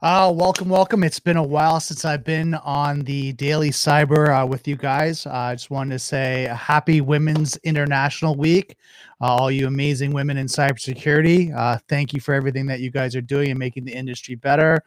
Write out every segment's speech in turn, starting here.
Uh, welcome, welcome. It's been a while since I've been on the Daily Cyber uh, with you guys. Uh, I just wanted to say happy Women's International Week. Uh, all you amazing women in cybersecurity, uh, thank you for everything that you guys are doing and making the industry better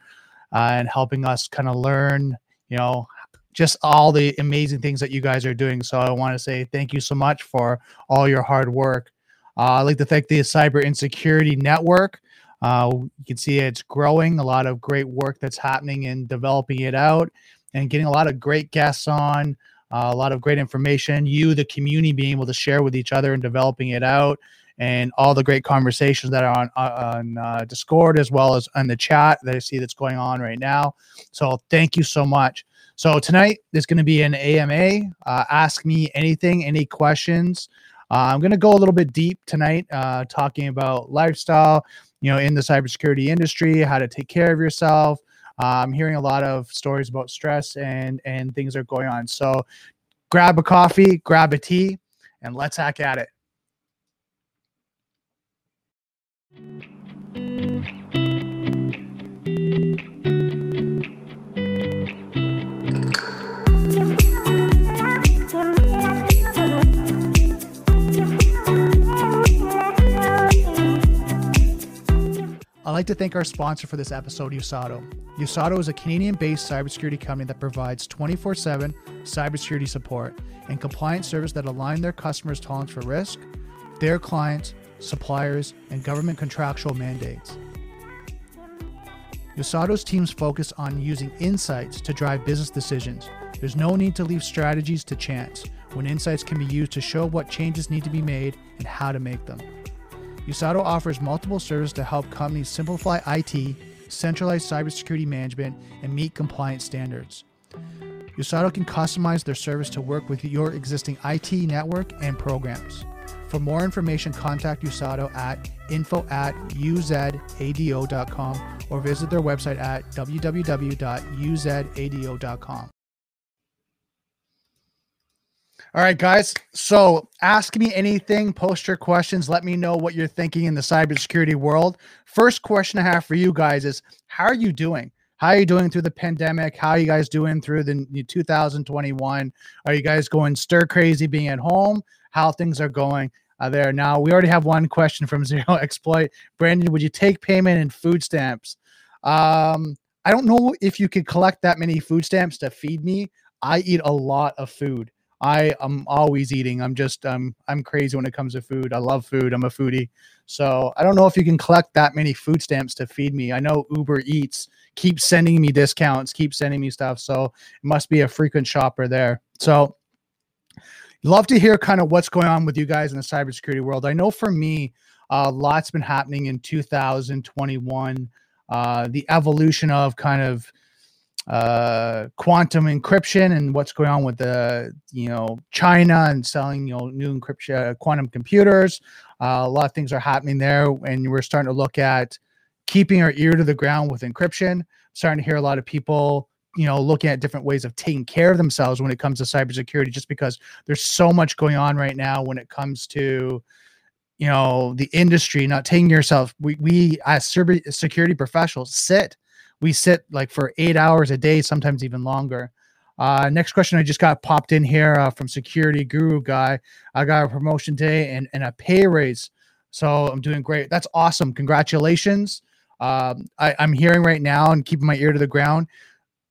and helping us kind of learn, you know, just all the amazing things that you guys are doing. So I want to say thank you so much for all your hard work. I'd like to thank the Cyber Insecurity Network. Uh, you can see it's growing, a lot of great work that's happening in developing it out and getting a lot of great guests on, uh, a lot of great information. You, the community, being able to share with each other and developing it out, and all the great conversations that are on uh, on uh, Discord as well as on the chat that I see that's going on right now. So thank you so much. So tonight there's going to be an AMA. Uh, ask me anything, any questions. Uh, I'm going to go a little bit deep tonight, talking about lifestyle, you know, in the cybersecurity industry, how to take care of yourself. Uh, I'm hearing a lot of stories about stress and and things are going on. So, grab a coffee, grab a tea, and let's hack at it. I'd like to thank our sponsor for this episode, Uzado. Uzado is a Canadian based cybersecurity company that provides 24 7 cybersecurity support and compliance service that align their customers' tolerance for risk, their clients, suppliers, and government contractual mandates. Uzado's teams focus on using insights to drive business decisions. There's no need to leave strategies to chance when insights can be used to show what changes need to be made and how to make them. Uzado offers multiple services to help companies simplify IT, centralize cybersecurity management, and meet compliance standards. Uzado can customize their service to work with your existing IT network and programs. For more information, contact Uzado at info at uzado.com or visit their website at www.uzado.com. All right, guys. So ask me anything, post your questions, let me know what you're thinking in the cybersecurity world. First question I have for you guys is how are you doing? How are you doing through the pandemic? How are you guys doing through the 2021? Are you guys going stir crazy being at home? How things are going uh, there now? We already have one question from Zero Exploit. Brandon, would you take payment in food stamps? Um, I don't know if you could collect that many food stamps to feed me. I eat a lot of food. I am always eating. I'm just um I'm crazy when it comes to food. I love food. I'm a foodie. So I don't know if you can collect that many food stamps to feed me. I know Uber Eats keeps sending me discounts, keep sending me stuff. So it must be a frequent shopper there. So love to hear kind of what's going on with you guys in the cybersecurity world. I know for me, uh, lots been happening in 2021. Uh, the evolution of kind of uh, quantum encryption and what's going on with the you know China and selling you know new encryption uh, quantum computers. Uh, a lot of things are happening there, and we're starting to look at keeping our ear to the ground with encryption. Starting to hear a lot of people you know looking at different ways of taking care of themselves when it comes to cybersecurity, just because there's so much going on right now when it comes to you know the industry not taking yourself we, we as security professionals sit we sit like for eight hours a day, sometimes even longer. Uh, next question I just got popped in here uh, from Security Guru guy. I got a promotion today and, and a pay raise. So I'm doing great. That's awesome. Congratulations. Um, I, I'm hearing right now and keeping my ear to the ground.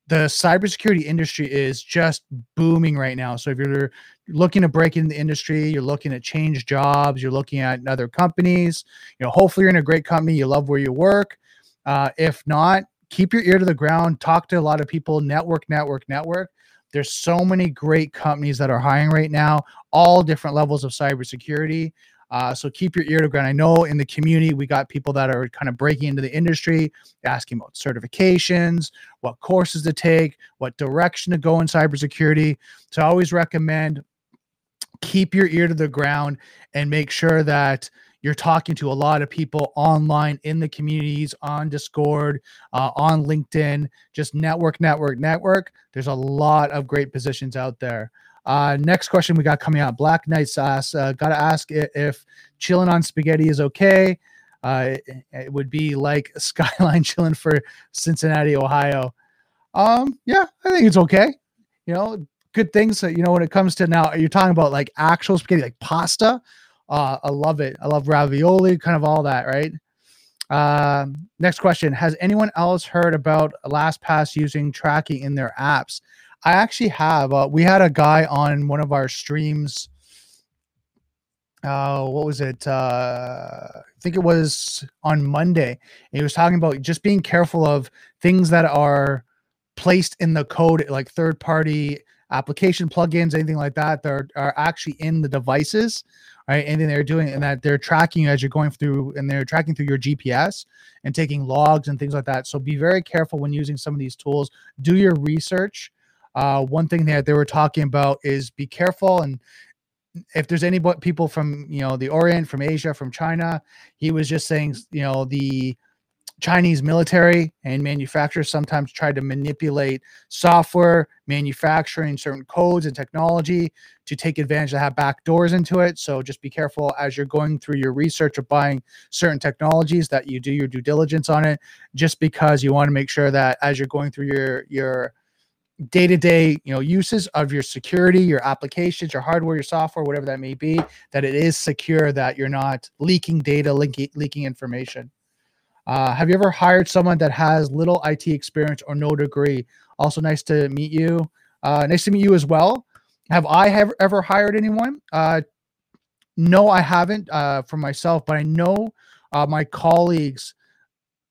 The cybersecurity industry is just booming right now. So if you're looking to break into the industry, you're looking at change jobs, you're looking at other companies, you know, hopefully you're in a great company, you love where you work. Uh, if not, keep your ear to the ground, talk to a lot of people, network, network, network. There's so many great companies that are hiring right now, all different levels of cybersecurity. Uh, so keep your ear to ground. I know in the community we got people that are kind of breaking into the industry, asking about certifications, what courses to take, what direction to go in cybersecurity. So I always recommend keep your ear to the ground and make sure that you're talking to a lot of people online in the communities on discord uh, on linkedin just network network network there's a lot of great positions out there uh, next question we got coming out black knight sauce uh, gotta ask if chilling on spaghetti is okay Uh, it, it would be like Skyline chilling for Cincinnati, Ohio. Um, yeah, I think it's okay. You know, good things. You know, when it comes to now, you're talking about like actual spaghetti, like pasta. Uh, I love it. I love ravioli, kind of all that, right? Uh, next question: Has anyone else heard about LastPass using tracking in their apps? I actually have. Uh, we had a guy on one of our streams. Uh, what was it? Uh, I think it was on Monday. He was talking about just being careful of things that are placed in the code, like third party application plugins, anything like that, that are, are actually in the devices, right? Anything they're doing and that they're tracking you as you're going through and they're tracking through your GPS and taking logs and things like that. So be very careful when using some of these tools. Do your research. Uh, one thing that they were talking about is be careful and if there's any people from you know the Orient, from Asia, from China, he was just saying you know the Chinese military and manufacturers sometimes try to manipulate software, manufacturing certain codes and technology to take advantage of have back doors into it. So just be careful as you're going through your research of buying certain technologies that you do your due diligence on it, just because you want to make sure that as you're going through your your day-to-day you know uses of your security your applications your hardware your software whatever that may be that it is secure that you're not leaking data leaking, leaking information uh, have you ever hired someone that has little IT experience or no degree? Also, nice to meet you. Uh, nice to meet you as well. Have I have ever hired anyone? Uh, no, I haven't uh, for myself, but I know uh, my colleagues,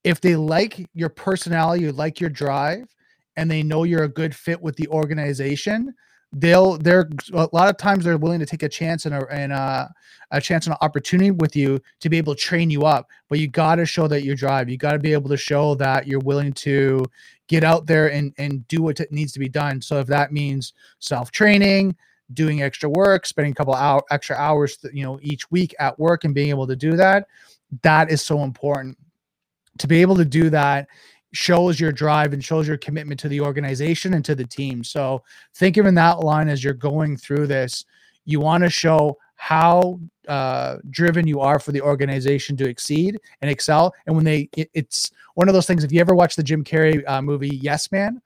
if they like your personality, you like your drive, and they know you're a good fit with the organization, they'll they're a lot of times they're willing to take a chance and a and a, a chance and an opportunity with you to be able to train you up but you got to show that you drive. You got to be able to show that you're willing to get out there and and do what needs to be done. So if that means self training doing extra work spending a couple hour extra hours you know each week at work and being able to do that that is so important. To be able to do that shows your drive and shows your commitment to the organization and to the team. So think of in that line as you're going through this. You want to show how uh, driven you are for the organization to exceed and excel. And when they, it, it's one of those things. If you ever watch the Jim Carrey uh, movie Yes Man,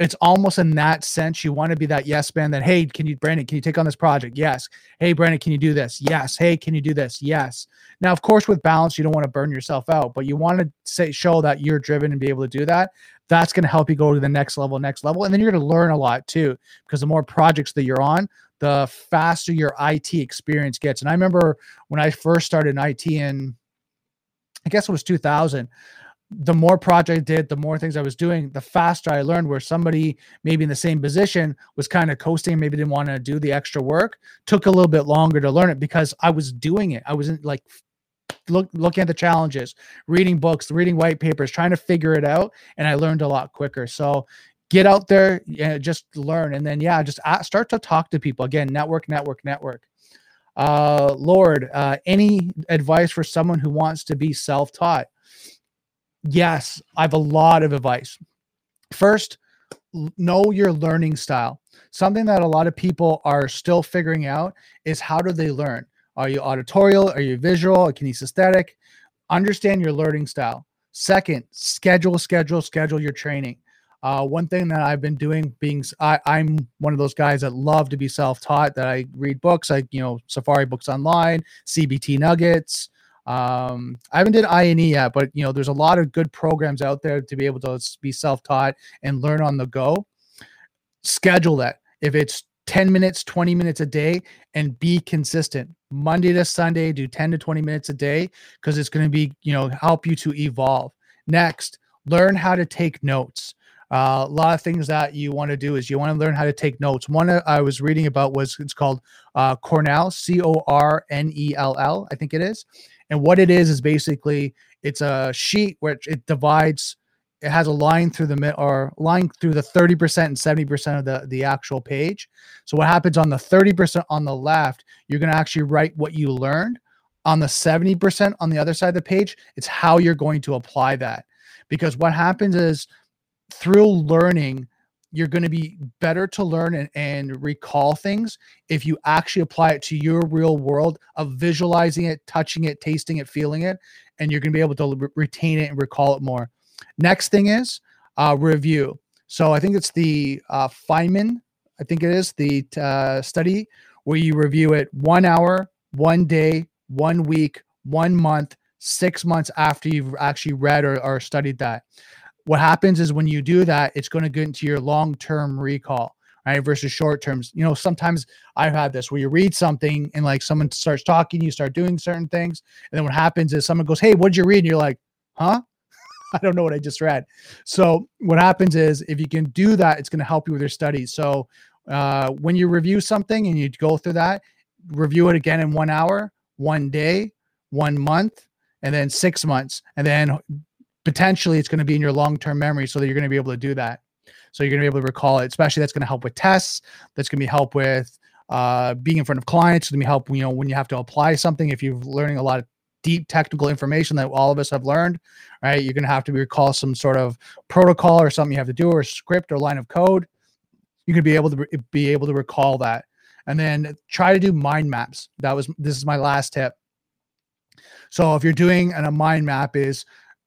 it's almost in that sense you want to be that yes man that hey can you brandon can you take on this project? Yes. Hey brandon can you do this? Yes. Hey can you do this? Yes. Now of course with balance you don't want to burn yourself out but you want to say show that you're driven and be able to do that. That's going to help you go to the next level next level and then you're going to learn a lot too because the more projects that you're on the faster your it experience gets. And i remember when i first started in it in i guess it was 2000 the more project I did, the more things I was doing, the faster I learned. Where somebody maybe in the same position was kind of coasting, maybe didn't want to do the extra work, took a little bit longer to learn it because I was doing it. I wasn't like look looking at the challenges, reading books, reading white papers, trying to figure it out, and I learned a lot quicker. So get out there, and just learn, and then yeah, just start to talk to people again. Network, network, network. Uh, Lord, uh, any advice for someone who wants to be self-taught? Yes, I have a lot of advice. First, know your learning style. Something that a lot of people are still figuring out is how do they learn? Are you auditorial? Are you visual? Kinesthetic? Understand your learning style. Second, schedule, schedule, schedule your training. Uh, one thing that I've been doing, being I, am one of those guys that love to be self-taught. That I read books, like you know Safari books online, CBT Nuggets, um, I haven't did INE yet, but you know, there's a lot of good programs out there to be able to be self-taught and learn on the go. Schedule that. If it's 10 minutes, 20 minutes a day, and be consistent. Monday to Sunday, do 10 to 20 minutes a day because it's going to be, you know, help you to evolve. Next, learn how to take notes. Uh, a lot of things that you want to do is you want to learn how to take notes. One I was reading about was it's called uh, Cornell, C O R N E L L, I think it is. And what it is is basically it's a sheet which it divides. It has a line through the mid or line through the 30% and 70% of the, the actual page. So what happens on the 30% on the left, you're going to actually write what you learned. On the 70% on the other side of the page, it's how you're going to apply that. Because what happens is through learning, you're going to be better to learn and, and recall things if you actually apply it to your real world of visualizing it, touching it, tasting it, feeling it. and you're going to be able to re- retain it and recall it more. Next thing is uh, review. So I think it's the uh, Feynman, I think it is the uh, study where you review it one hour, one day, one week, one month, six months after you've actually read or, or studied that. What happens is when you do that, it's going to get into your long term recall right? Versus short terms. You know, sometimes I've had this where you read something and like someone starts talking, you start doing certain things, and then what happens is someone goes, "Hey, what did you read?" And you're like, "Huh." I don't know what I just read. So what happens is if you can do that, it's going to help you with your studies. So uh, when you review something and you go through that, review it again in one hour, one day, one month, and then six months, and then potentially it's going to be in your long-term memory so that you're going to be able to do that. So you're going to be able to recall it, especially that's going to help with tests. That's going to be help with uh, being in front of clients. It's going to be help, you know, when you have to apply something, if you're learning a lot of deep technical information that all of us have learned, right? You're going to have to recall some sort of protocol or something you have to do or script or line of code. You could be able to be able to recall that. And then try to do mind maps. That was this is my last tip. So if you're doing an, a mind map is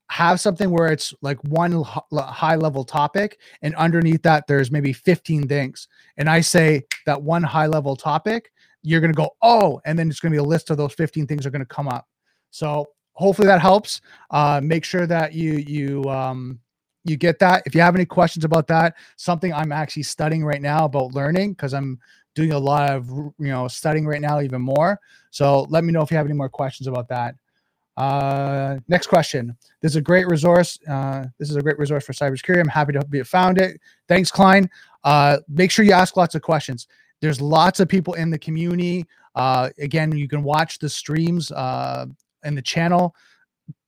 have something where it's like one high level topic and underneath that there's maybe 15 things. And i say that one high level topic you're going to go oh and then it's going to be a list of those 15 things are going to come up. So hopefully that helps. Uh, make sure that you you um, you get that. If you have any questions about that something i'm actually studying right now about learning because i'm doing a lot of you know studying right now even more. So let me know if you have any more questions about that uh, next question. This is a great resource. Uh, this is a great resource for cybersecurity. I'm happy to be found it. Thanks, Klein. Uh, make sure you ask lots of questions. There's lots of people in the community. Uh, again, you can watch the streams uh, in the channel.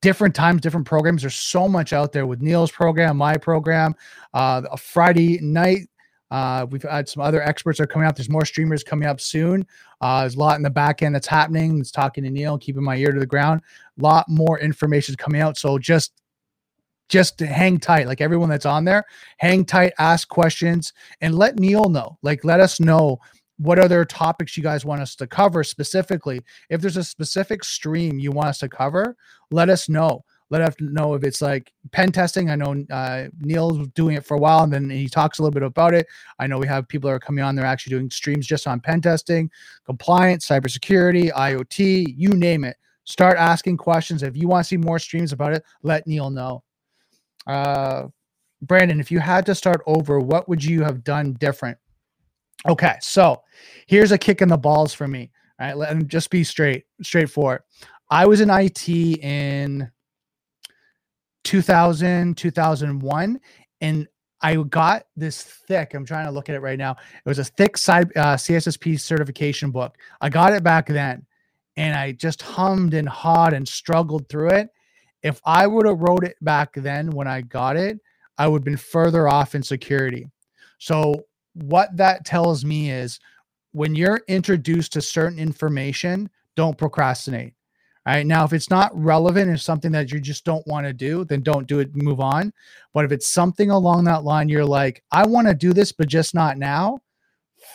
Different times, different programs. There's so much out there with Neil's program, my program. Uh, a Friday night uh, we've had some other experts are coming up. There's more streamers coming up soon. Uh, there's a lot in the back end that's happening. It's talking to Neil, keeping my ear to the ground. Lot more information coming out. So just just hang tight. Like everyone that's on there, hang tight, ask questions, and let Neil know. Like let us know what other topics you guys want us to cover specifically. If there's a specific stream you want us to cover, let us know let us know if it's like pen testing. I know uh, Neil's doing it for a while, and then he talks a little bit about it. I know we have people that are coming on. They're actually doing streams just on pen testing, compliance, cybersecurity, IoT, you name it. Start asking questions. If you want to see more streams about it, let Neil know. Uh, Brandon, if you had to start over, what would you have done different? Okay, so here's a kick in the balls for me. All right, let me just be straight, straightforward. I was in IT in 2000, 2001. And I got this thick, I'm trying to look at it right now. It was a thick side uh, CISSP certification book. I got it back then and I just hummed and hawed and struggled through it. If I would have wrote it back then when I got it, I would have been further off in security. So, what that tells me is when you're introduced to certain information, don't procrastinate. All right. Now, if it's not relevant and something that you just don't want to do, then don't do it, move on. But if it's something along that line, you're like, I want to do this, but just not now,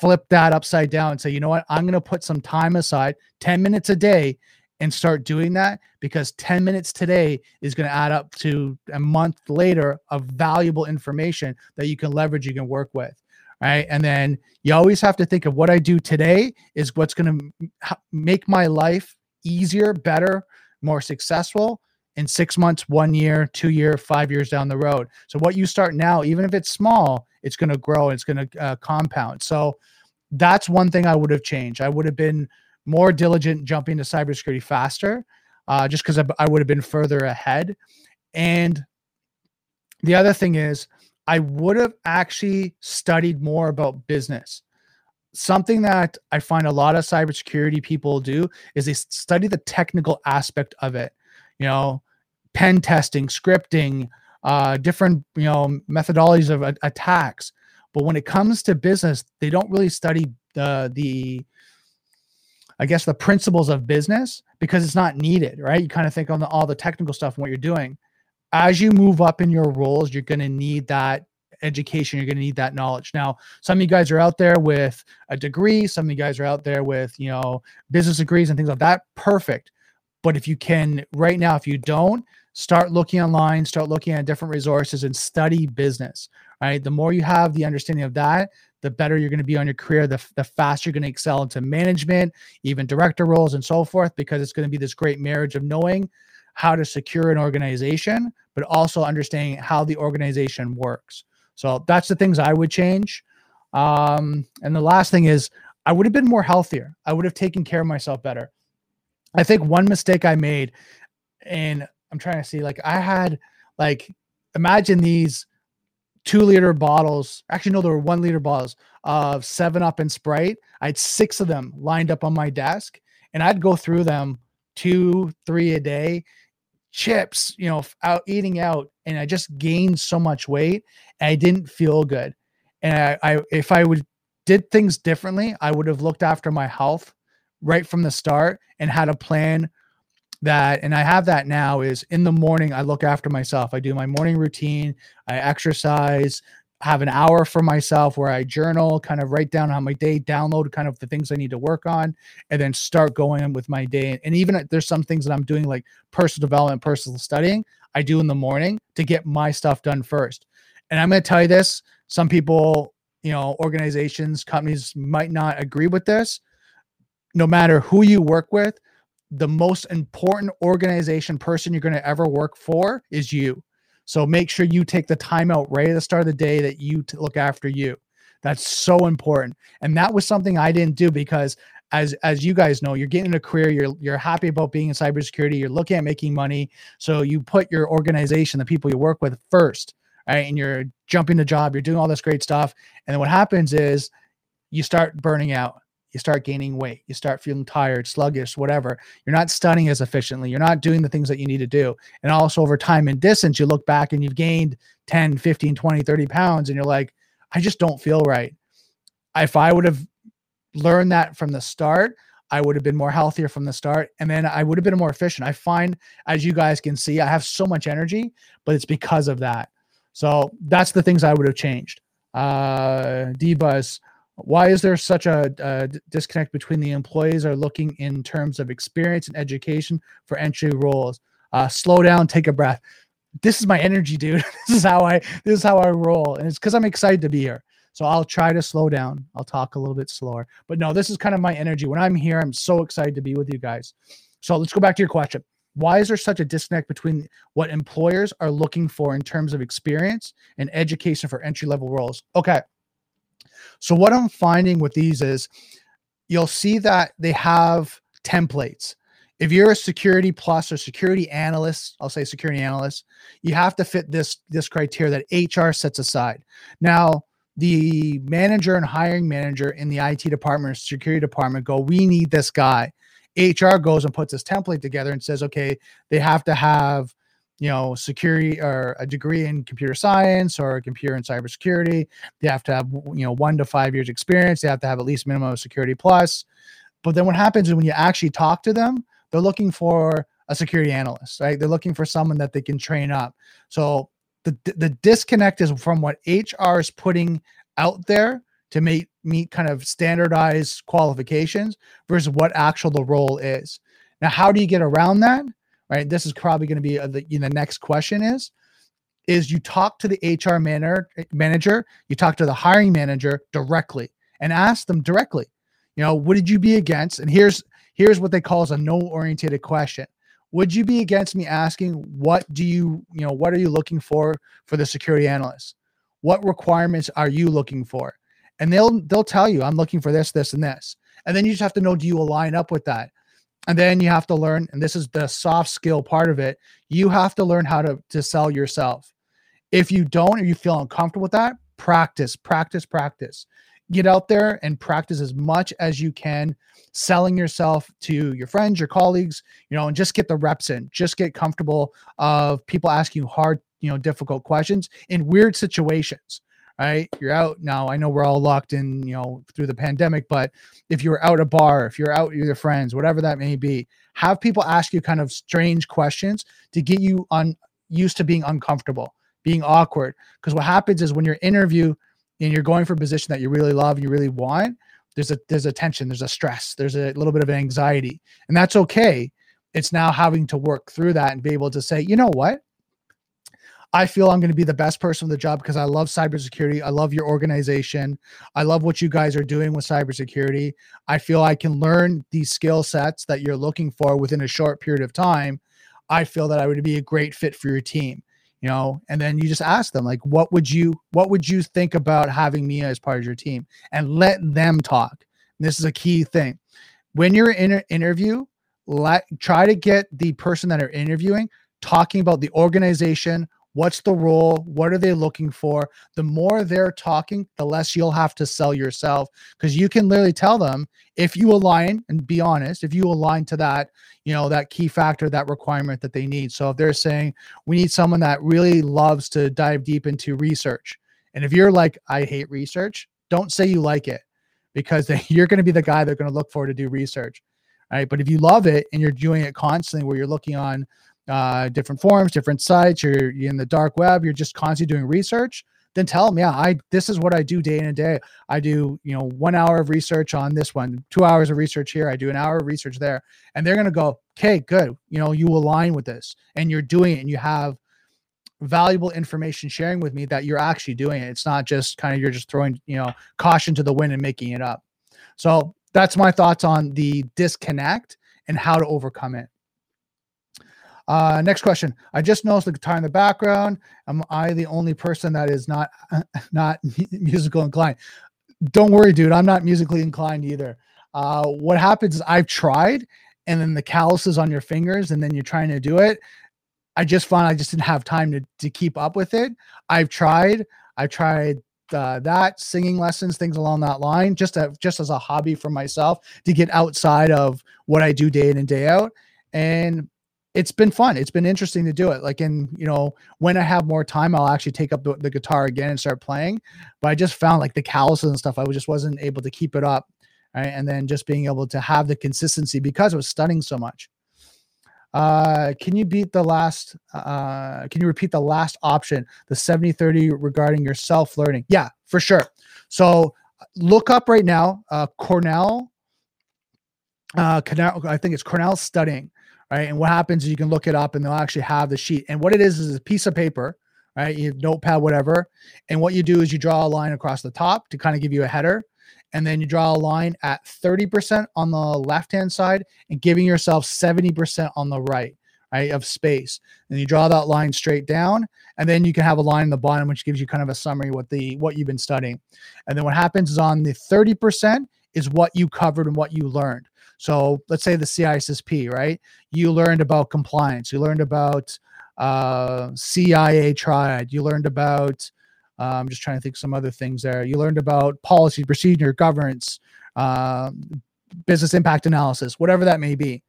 flip that upside down and say, you know what? I'm going to put some time aside, 10 minutes a day, and start doing that because 10 minutes today is going to add up to a month later of valuable information that you can leverage, you can work with. Right. And then you always have to think of what I do today is what's going to make my life easier, better, more successful in six months, one year, two year, five years down the road. So what you start now, even if it's small, it's going to grow. It's going to uh, compound. So that's one thing I would have changed. I would have been more diligent jumping to cybersecurity faster, uh, just because I, I would have been further ahead. And the other thing is, I would have actually studied more about business something that I find a lot of cybersecurity people do is they study the technical aspect of it. You know, pen testing, scripting, uh, different you know methodologies of attacks. But when it comes to business, they don't really study the the I guess the principles of business because it's not needed, right? You kind of think on the, all the technical stuff and what you're doing. As you move up in your roles, you're going to need that education, you're going to need that knowledge. Now, some of you guys are out there with a degree, some of you guys are out there with, you know, business degrees and things like that. Perfect. But if you can, right now, if you don't, start looking online, start looking at different resources and study business. Right. The more you have the understanding of that, the better you're going to be on your career, the, the faster you're going to excel into management, even director roles and so forth, because it's going to be this great marriage of knowing how to secure an organization, but also understanding how the organization works. So that's the things I would change. Um, and the last thing is I would have been more healthier. I would have taken care of myself better. I think one mistake I made, and I'm trying to see, like I had like imagine these two liter bottles. Actually, no, there were one liter bottles of Seven Up and Sprite. I had six of them lined up on my desk, and I'd go through them two, three a day. Chips, you know, out eating out, and I just gained so much weight, and I didn't feel good. And I, I if I would did things differently, I would have looked after my health right from the start and had a plan that and I have that now is in the morning I look after myself. I do my morning routine, I exercise, have an hour for myself where I journal, kind of write down how my day, download kind of the things I need to work on, and then start going with my day. And even there's some things that I'm doing like personal development, personal studying, I do in the morning to get my stuff done first. And I'm going to tell you this some people, you know, organizations, companies might not agree with this. No matter who you work with, the most important organization person you're going to ever work for is you. So make sure you take the time out right at the start of the day that you t- look after you. That's so important. And that was something I didn't do because as as you guys know, you're getting a career, you're you're happy about being in cybersecurity, you're looking at making money. So you put your organization, the people you work with first, right? And you're jumping the job, you're doing all this great stuff. And then what happens is you start burning out you start gaining weight, you start feeling tired, sluggish, whatever. You're not studying as efficiently, you're not doing the things that you need to do. And also over time and distance, you look back and you've gained 10, 15, 20, 30 pounds, and you're like, I just don't feel right. If I would have learned that from the start, I would have been more healthier from the start and then I would have been more efficient. I find, as you guys can see, I have so much energy, but it's because of that. So that's the things I would have changed. Uh, D-Buzz, why is there such a, a, disconnect between the employees are looking in terms of experience and education for entry roles? Uh, slow down, take a breath. This is my energy, dude. this is how I this is how I roll, and it's because I'm excited to be here. So I'll try to slow down. I'll talk a little bit slower, but no, this is kind of my energy. When I'm here, I'm so excited to be with you guys. So let's go back to your question. Why is there such a disconnect between what employers are looking for in terms of experience and education for entry level roles? Okay. So what I'm finding with these is you'll see that they have templates. If you're a security plus or security analyst, I'll say security analyst, you have to fit this this criteria that HR sets aside. Now, the manager and hiring manager in the IT department or security department go, we need this guy. HR goes and puts this template together and says, okay, they have to have you know, security or a degree in computer science or a computer and cybersecurity. They have to have, you know, one to five years experience. They have to have at least minimum of security plus. But then what happens is when you actually talk to them, they're looking for a security analyst, right? They're looking for someone that they can train up. So the the disconnect is from what HR is putting out there to make meet kind of standardized qualifications versus what actual the role is. Now, how do you get around that? Right? This is probably going to be a, uh, the, you know, next question is, is you talk to the HR manager, manager, you talk to the hiring manager directly and ask them directly, you know, what did you be against? And here's, here's what they call as a no orientated question. Would you be against me asking, what do you, you know, what are you looking for for the security analyst? What requirements are you looking for? And they'll, they'll tell you, I'm looking for this, this, and this. And then you just have to know, do you align up with that? And then you have to learn and this is the soft skill part of it you have to learn how to, to sell yourself. If you don't or you feel uncomfortable with that practice practice practice. Get out there and practice as much as you can selling yourself to your friends your colleagues you know and just get the reps in. Just get comfortable of people asking you hard you know difficult questions in weird situations right? You're out now. I know we're all locked in, you know, through the pandemic, but if you're out a bar, if you're out with your friends, whatever that may be, have people ask you kind of strange questions to get you on used to being uncomfortable, being awkward. Because what happens is when you're interview and you're going for a position that you really love and you really want, there's a there's a tension, there's a stress, there's a little bit of anxiety, and that's okay. it's now having to work through that and be able to say, you know what? I feel I'm going to be the best person for the job because I love cybersecurity. I love your organization. I love what you guys are doing with cybersecurity. I feel I can learn these skill sets that you're looking for within a short period of time. I feel that I would be a great fit for your team. You know, and then you just ask them like, what would you, what would you think about having me as part of your team, and let them talk. And this is a key thing. When you're in an interview, let try to get the person that are interviewing talking about the organization, What's the role? What are they looking for? The more they're talking, the less you'll have to sell yourself because you can literally tell them if you align and be honest, if you align to that, you know, that key factor, that requirement that they need. So if they're saying we need someone that really loves to dive deep into research, and if you're like, I hate research, don't say you like it because you're going to be the guy they're going to look for to do research. Right. But if you love it and you're doing it constantly where you're looking on uh, different forums, different sites, you're, you're in the dark web, you're just constantly doing research, then tell them, yeah, I this is what I do day in and day. I do, you know, one hour of research on this one, two hours of research here. I do an hour of research there, and they're gonna go, okay, good. You know, you align with this, and you're doing it, and you have valuable information sharing with me that you're actually doing it. It's not just kind of you're just throwing, you know, caution to the wind and making it up. So that's my thoughts on the disconnect and how to overcome it. Uh, next question. I just noticed the guitar in the background. Am I the only person that is not not musical inclined? Don't worry, dude. I'm not musically inclined either. Uh, what happens is I've tried, and then the calluses on your fingers, and then you're trying to do it. I just found I just didn't have time to to keep up with it. I've tried. I tried uh, that singing lessons, things along that line, just a, just as a hobby for myself to get outside of what I do day in and day out. And it's been fun. It's been interesting to do it. Like, in you know, when I have more time, I'll actually take up the, the guitar again and start playing. But I just found like the calluses and stuff, I just wasn't able to keep it up. Right. And then just being able to have the consistency because it was stunning so much. Uh, can you beat the last? Uh, can you repeat the last option, the 70 30 regarding your self learning? Yeah, for sure. So look up right now, uh, Cornell. Uh, Cornell, I think it's Cornell studying right? And what happens is you can look it up and they'll actually have the sheet. And what it is is a piece of paper, right? You have notepad, whatever. And what you do is you draw a line across the top to kind of give you a header. And then you draw a line at 30% on the left hand side and giving yourself 70% on the right, right? Of space. And you draw that line straight down. And then you can have a line in the bottom, which gives you kind of a summary what the what you've been studying. And then what happens is on the 30% is what you covered and what you learned. So let's say the CISSP, right? You learned about compliance. You learned about uh, CIA triad. You learned about, uh, I'm just trying to think some other things there. You learned about policy, procedure, governance, uh, business impact analysis, whatever that may be.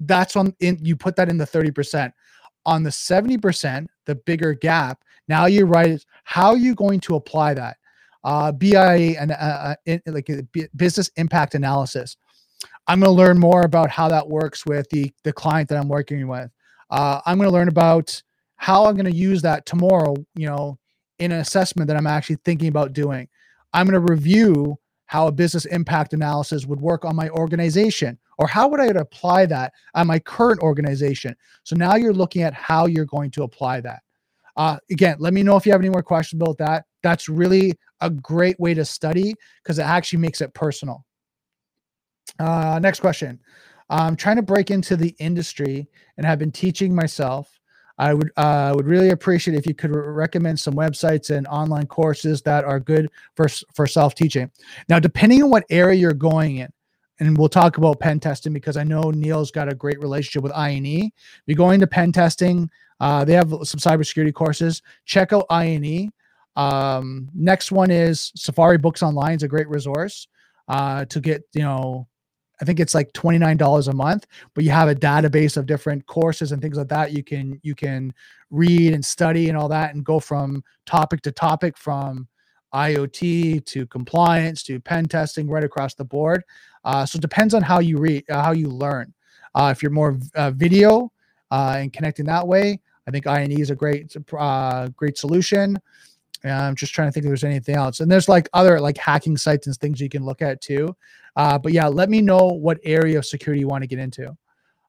That's on in, you put that in the 30%. On the 70%, the bigger gap, now you write how are you going to apply that? Uh, BIA and uh, uh in, like business impact analysis. I'm going to learn more about how that works with the the client that I'm working with. Uh, I'm going to learn about how I'm going to use that tomorrow. You know, in an assessment that I'm actually thinking about doing. I'm going to review how a business impact analysis would work on my organization or how would I apply that on my current organization. So now you're looking at how you're going to apply that. Uh, again, let me know if you have any more questions about that. That's really a great way to study because it actually makes it personal. Uh, next question. I'm trying to break into the industry and have been teaching myself. I would uh, would really appreciate if you could re- recommend some websites and online courses that are good for for self teaching. Now, depending on what area you're going in, and we'll talk about pen testing because I know Neil's got a great relationship with INE. If you're going to pen testing, uh, they have some cybersecurity courses. Check out INE. Um, next one is Safari Books Online is a great resource uh, to get you know I think it's like $29 a month, but you have a database of different courses and things like that. You can you can read and study and all that and go from topic to topic from IoT to compliance to pen testing right across the board. Uh, so it depends on how you read, uh, how you learn. Uh, if you're more uh, video uh, and connecting that way, I think INE is a great, uh, great solution. I'm just trying to think if there's anything else. And there's like other like hacking sites and things you can look at too. Uh, but yeah, let me know what area of security you want to get into.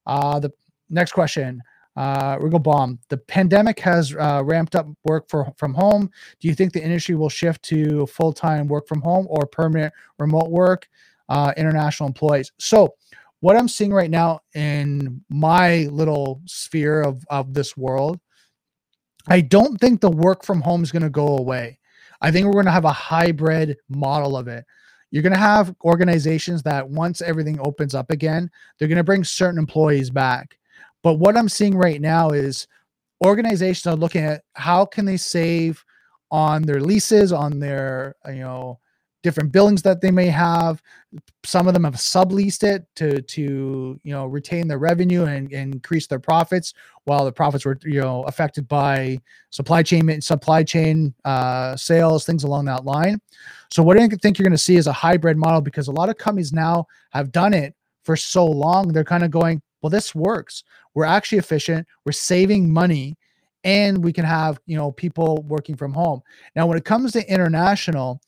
Uh, the next question. Uh, Regal Bomb. The pandemic has uh, ramped up work for from home. Do you think the industry will shift to full time work from home or permanent remote work? Uh, international employees. So, what I'm seeing right now in my little sphere of of this world, I don't think the work from home is going to go away. I think we're going to have a hybrid model of it. You're going to have organizations that once everything opens up again, they're going to bring certain employees back. But what I'm seeing right now is organizations are looking at how can they save on their leases, on their, you know, different buildings that they may have. Some of them have subleased it to to you know retain their revenue and, and increase their profits, while the profits were you know affected by supply chain supply chain uh, sales things along that line. So what I think you're going to see is a hybrid model because a lot of companies now have done it for so long. They're kind of going, well, this works. We're actually efficient. We're saving money and we can have you know people working from home now when it comes to international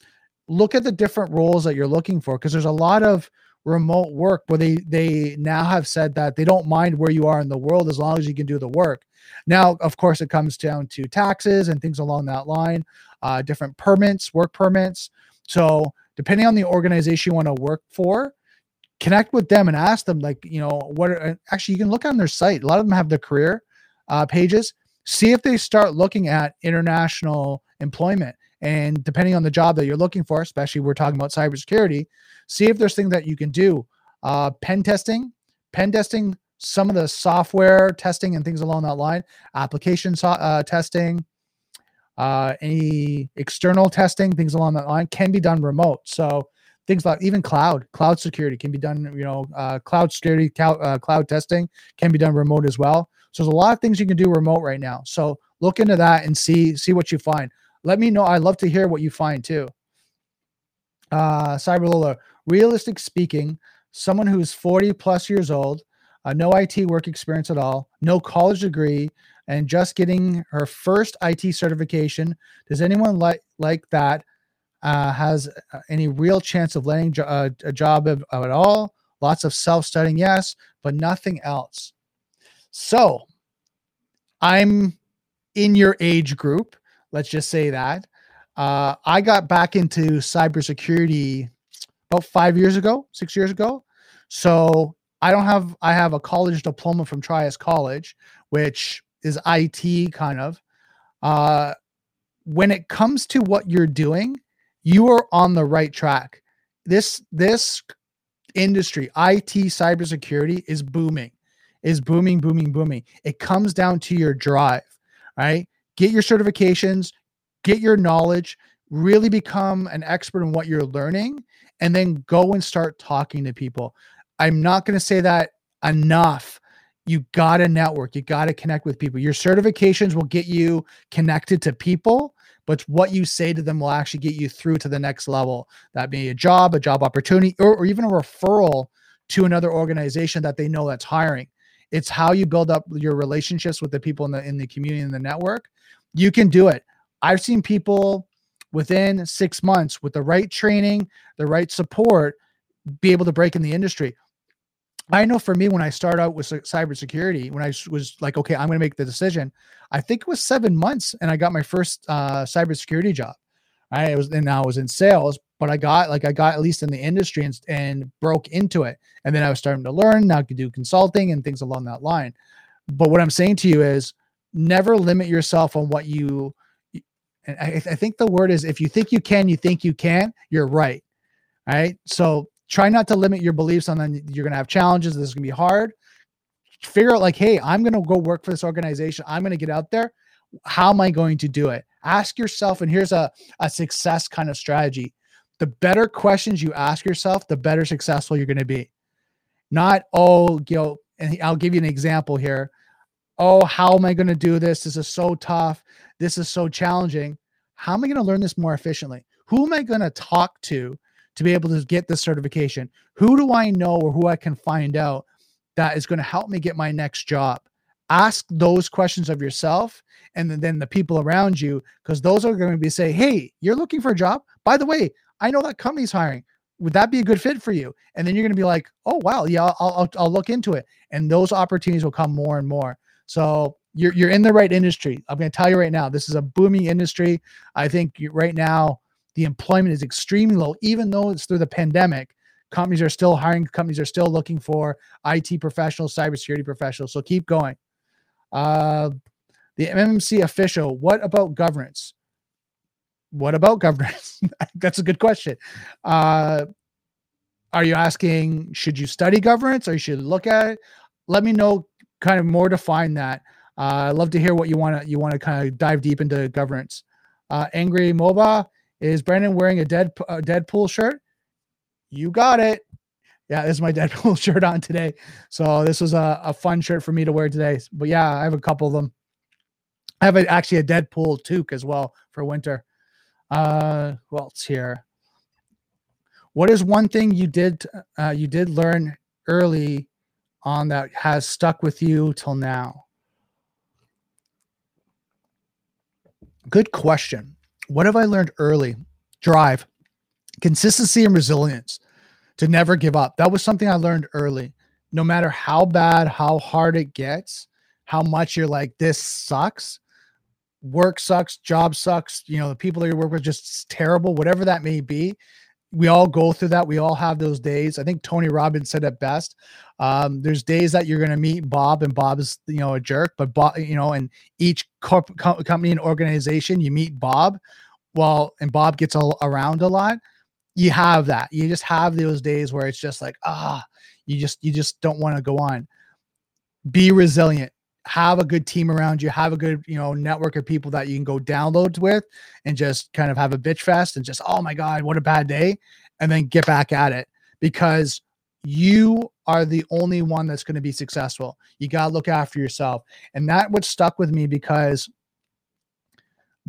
look at the different roles that you're looking for because there's a lot of remote work where they they now have said that they don't mind where you are in the world as long as you can do the work. Now of course it comes down to taxes and things along that line uh, different permits work permits. So depending on the organization you want to work for connect with them and ask them like you know what are, actually you can look on their site. A lot of them have their career uh, pages. See if they start looking at international employment and depending on the job that you're looking for, especially we're talking about cybersecurity, see if there's things that you can do. Uh, pen testing, pen testing, some of the software testing and things along that line, application so, uh, testing, uh, any external testing, things along that line can be done remote. So things like even cloud, cloud security can be done. You know, uh, cloud security, uh, cloud testing can be done remote as well. So there's a lot of things you can do remote right now. So look into that and see see what you find. Let me know. I love to hear what you find too. Uh, Cyber Lola, realistic speaking, someone who's 40 plus years old, uh, no IT work experience at all, no college degree, and just getting her first IT certification. Does anyone like like that uh, has uh, any real chance of landing jo- uh, a job of, of at all? Lots of self studying, yes, but nothing else. So I'm in your age group. Let's just say that. Uh, I got back into cybersecurity about five years ago, six years ago. So I don't have, I have a college diploma from triOS College, which is IT kind of. Uh, when it comes to what you're doing, you are on the right track. This, this industry, IT cybersecurity is booming, is booming, booming, booming. It comes down to your drive, right? Get your certifications, get your knowledge, really become an expert in what you're learning, and then go and start talking to people. I'm not going to say that enough. You got to network, you got to connect with people. Your certifications will get you connected to people, but what you say to them will actually get you through to the next level. That may be a job, a job opportunity, or, or even a referral to another organization that they know that's hiring. It's how you build up your relationships with the people in the in the community and the network you can do it. I've seen people within six months with the right training, the right support, be able to break in the industry. I know for me, when I started out with cybersecurity, when I was like, okay, I'm going to make the decision, I think it was seven months and I got my first uh, cybersecurity job. It was, and I was in sales, but I got like, I got at least in the industry and, and broke into it. And then I was starting to learn. Now I could do consulting and things along that line. But what I'm saying to you is, never limit yourself on what you and I, I, think the word is if you think you can, you think you can, you're right. Right. So try not to limit your beliefs on then you're gonna have challenges. This is gonna be hard. Figure out like, hey, I'm gonna go work for this organization. I'm gonna get out there. How am I going to do it? Ask yourself, and here's a, a success kind of strategy. The better questions you ask yourself, the better successful you're gonna be. Not, oh, you know, and I'll give you an example here oh, how am I going to do this? This is so tough. This is so challenging. How am I going to learn this more efficiently? Who am I going to talk to to be able to get this certification? Who do I know or who I can find out that is going to help me get my next job? Ask those questions of yourself and then the people around you, because those are going to be say, hey, you're looking for a job. By the way, I know that company's hiring. would that be a good fit for you? And then you're going to be like, oh wow, yeah, I'll, I'll I'll look into it, and those opportunities will come more and more. So you're you're in the right industry. I'm going to tell you right now, this is a booming industry. I think you, right now the employment is extremely low, even though it's through the pandemic. Companies are still hiring. Companies are still looking for IT professionals, cybersecurity professionals. So keep going. Uh, the MMC official. What about governance? What about governance? That's a good question. Uh, are you asking should you study governance or you should look at it? Let me know kind of more define that. Uh, I'd love to hear what you want to you want to kind of dive deep into governance. Uh, Angry MOBA is Brandon wearing a dead a Deadpool shirt? You got it. Yeah, this is my Deadpool shirt on today. So this was a, a fun shirt for me to wear today. But yeah, I have a couple of them. I have a, actually a Deadpool toque as well for winter. Uh, who else here? What is one thing you did uh, you did learn early on that has stuck with you till now? Good question. What have I learned early? Drive, consistency, and resilience to never give up. That was something I learned early. No matter how bad, how hard it gets, how much you're like, this sucks, work sucks, job sucks, you know, the people that you work with just terrible, whatever that may be. We all go through that. We all have those days. I think Tony Robbins said it best. Um, there's days that you're going to meet Bob, and Bob is, you know, a jerk, but Bob, you know, in each corp- company and organization, you meet Bob. Well, and Bob gets all around a lot. You have that. You just have those days where it's just like, ah, you just, you just don't want to go on. Be resilient have a good team around you, have a good, you know, network of people that you can go downloads with and just kind of have a bitch fest and just, oh my God, what a bad day. And then get back at it because you are the only one that's going to be successful. You got to look after yourself. And that what stuck with me because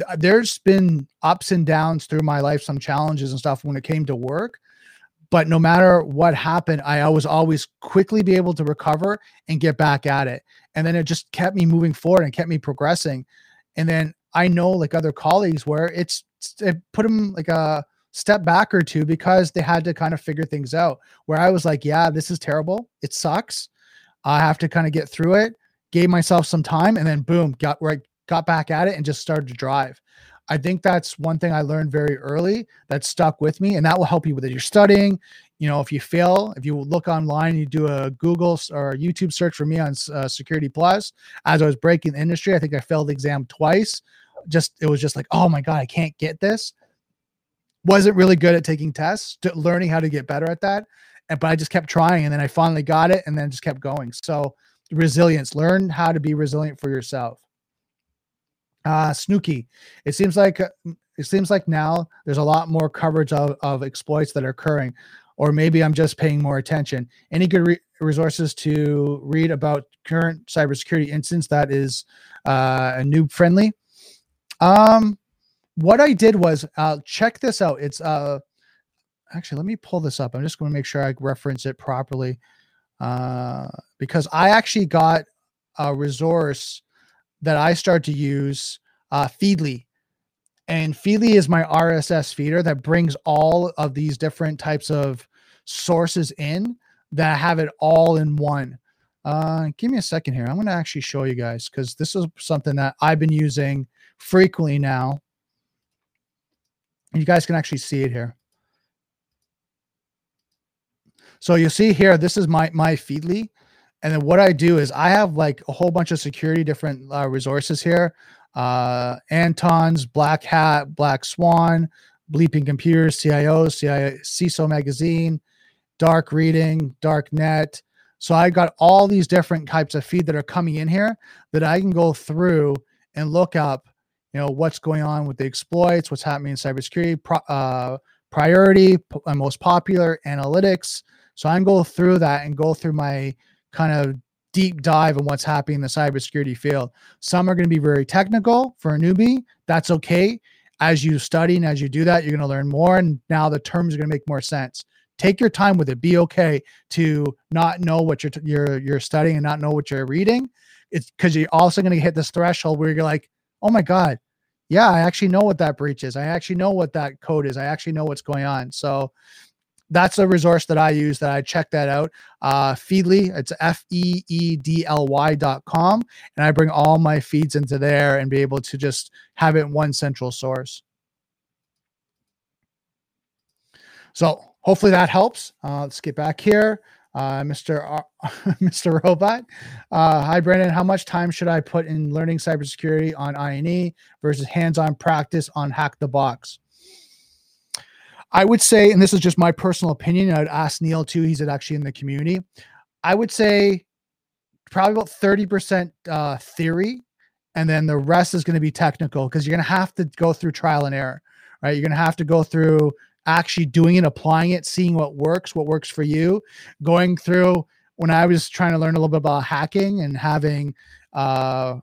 uh, there's been ups and downs through my life, some challenges and stuff when it came to work but no matter what happened i was always quickly be able to recover and get back at it and then it just kept me moving forward and kept me progressing. And then i know like other colleagues where it's it put them like a step back or two because they had to kind of figure things out. Where i was like yeah this is terrible. It sucks. I have to kind of get through it. Gave myself some time and then boom got right got back at it and just started to drive. I think that's one thing I learned very early that stuck with me, and that will help you with it. You're studying, you know, if you fail, if you look online, you do a Google or YouTube search for me on uh, Security Plus. As I was breaking the industry, I think I failed the exam twice. Just it was just like, oh my god, I can't get this. Wasn't really good at taking tests, learning how to get better at that, and but I just kept trying, and then I finally got it, and then just kept going. So resilience, learn how to be resilient for yourself. Uh, Snooky. It seems like uh, it seems like now there's a lot more coverage of, of exploits that are occurring, or maybe I'm just paying more attention. Any good re- resources to read about current cybersecurity incidents that is uh, noob friendly? Um, what I did was uh, check this out. It's uh, actually let me pull this up. I'm just going to make sure I reference it properly uh, because I actually got a resource that I start to use uh, Feedly. And Feedly is my RSS feeder that brings all of these different types of sources in that have it all in one. Uh, give me a second here. I'm going to actually show you guys because this is something that I've been using frequently now. You guys can actually see it here. So you see here, this is my my Feedly. And then what I do is I have like a whole bunch of security different uh, resources here. Uh, Anton's Black Hat, Black Swan, Bleeping Computers, CIO, CIO, CISO Magazine, Dark Reading, Dark Net. So I got all these different types of feed that are coming in here that I can go through and look up, you know, what's going on with the exploits, what's happening in cybersecurity, pro, uh, priority, p- most popular, analytics. So I can go through that and go through my kind of deep dive on what's happening in the cybersecurity field. Some are going to be very technical for a newbie. That's okay. As you study and as you do that, you're going to learn more. And now the terms are going to make more sense. Take your time with it. Be okay to not know what you're you're you're studying and not know what you're reading. It's because you're also going to hit this threshold where you're like, oh my god, yeah, I actually know what that breach is. I actually know what that code is. I actually know what's going on. So that's a resource that I use that I check that out. Uh, Feedly, it's F E E D L Y dot com. And I bring all my feeds into there and be able to just have it one central source. So hopefully that helps. Uh, let's get back here. Uh, Mr. R- Mr. Robot. Uh, hi, Brandon. How much time should I put in learning cybersecurity on INE versus hands-on practice on Hack the Box? I would say, and this is just my personal opinion, I'd ask Neil too. He's actually in the community. I would say probably about 30% uh, theory, and then the rest is going to be technical because you're going to have to go through trial and error, right? You're going to have to go through actually doing it, applying it, seeing what works, what works for you, going through when I was trying to learn a little bit about hacking and having uh,